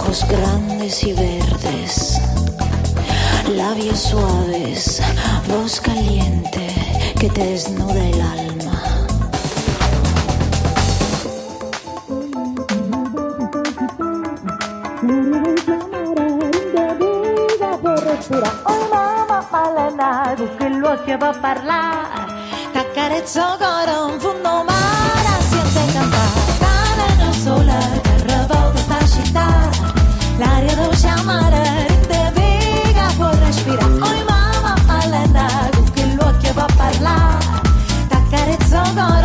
ojos grandes y verdes, labios suaves, voz caliente que te desnuda el alma. che va oh, a parlare, t'accarezzo ancora un fundo male. gone.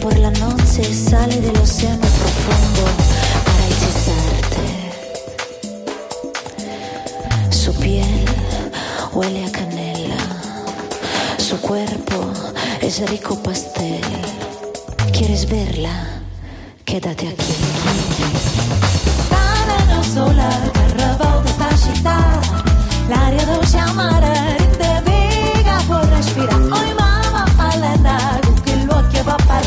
por la noche sale del océano profundo para hechizarte. Su piel huele a canela, su cuerpo es rico pastel. ¿Quieres verla? Quédate aquí. Tanano sola, carnaval está agitada. L'aria dolce amara rende por respirar.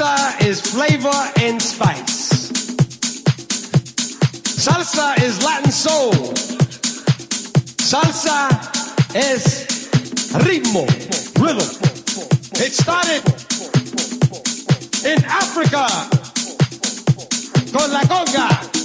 Salsa is flavor and spice. Salsa is Latin soul. Salsa is ritmo, rhythm. It started in Africa con la conga.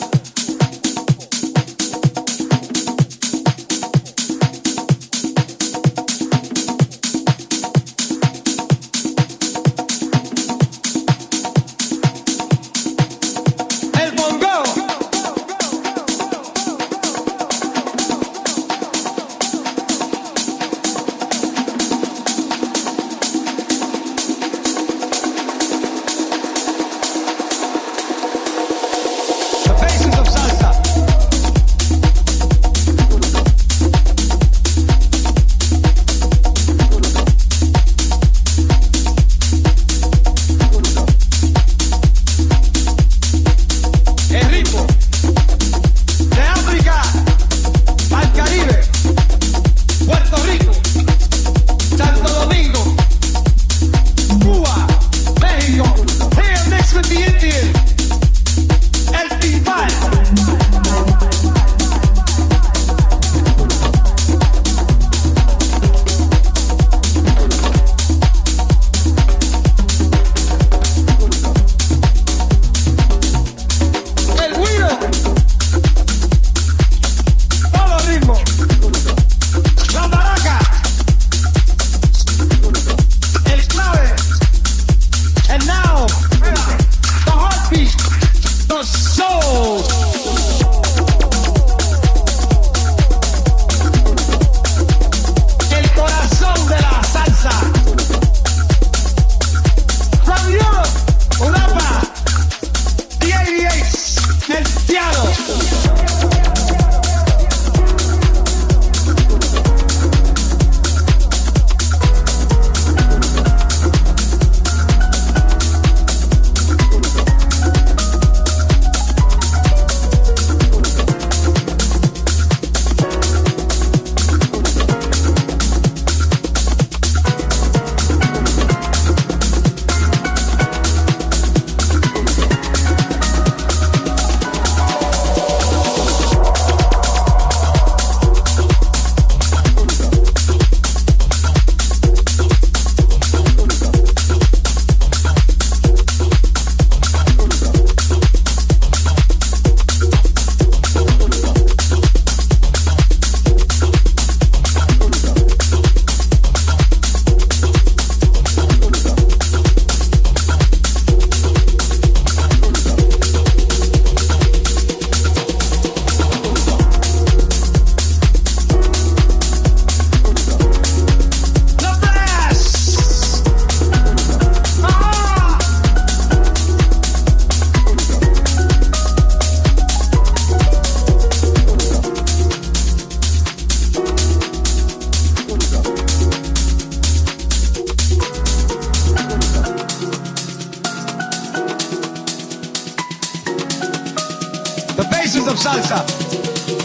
the basis of salsa.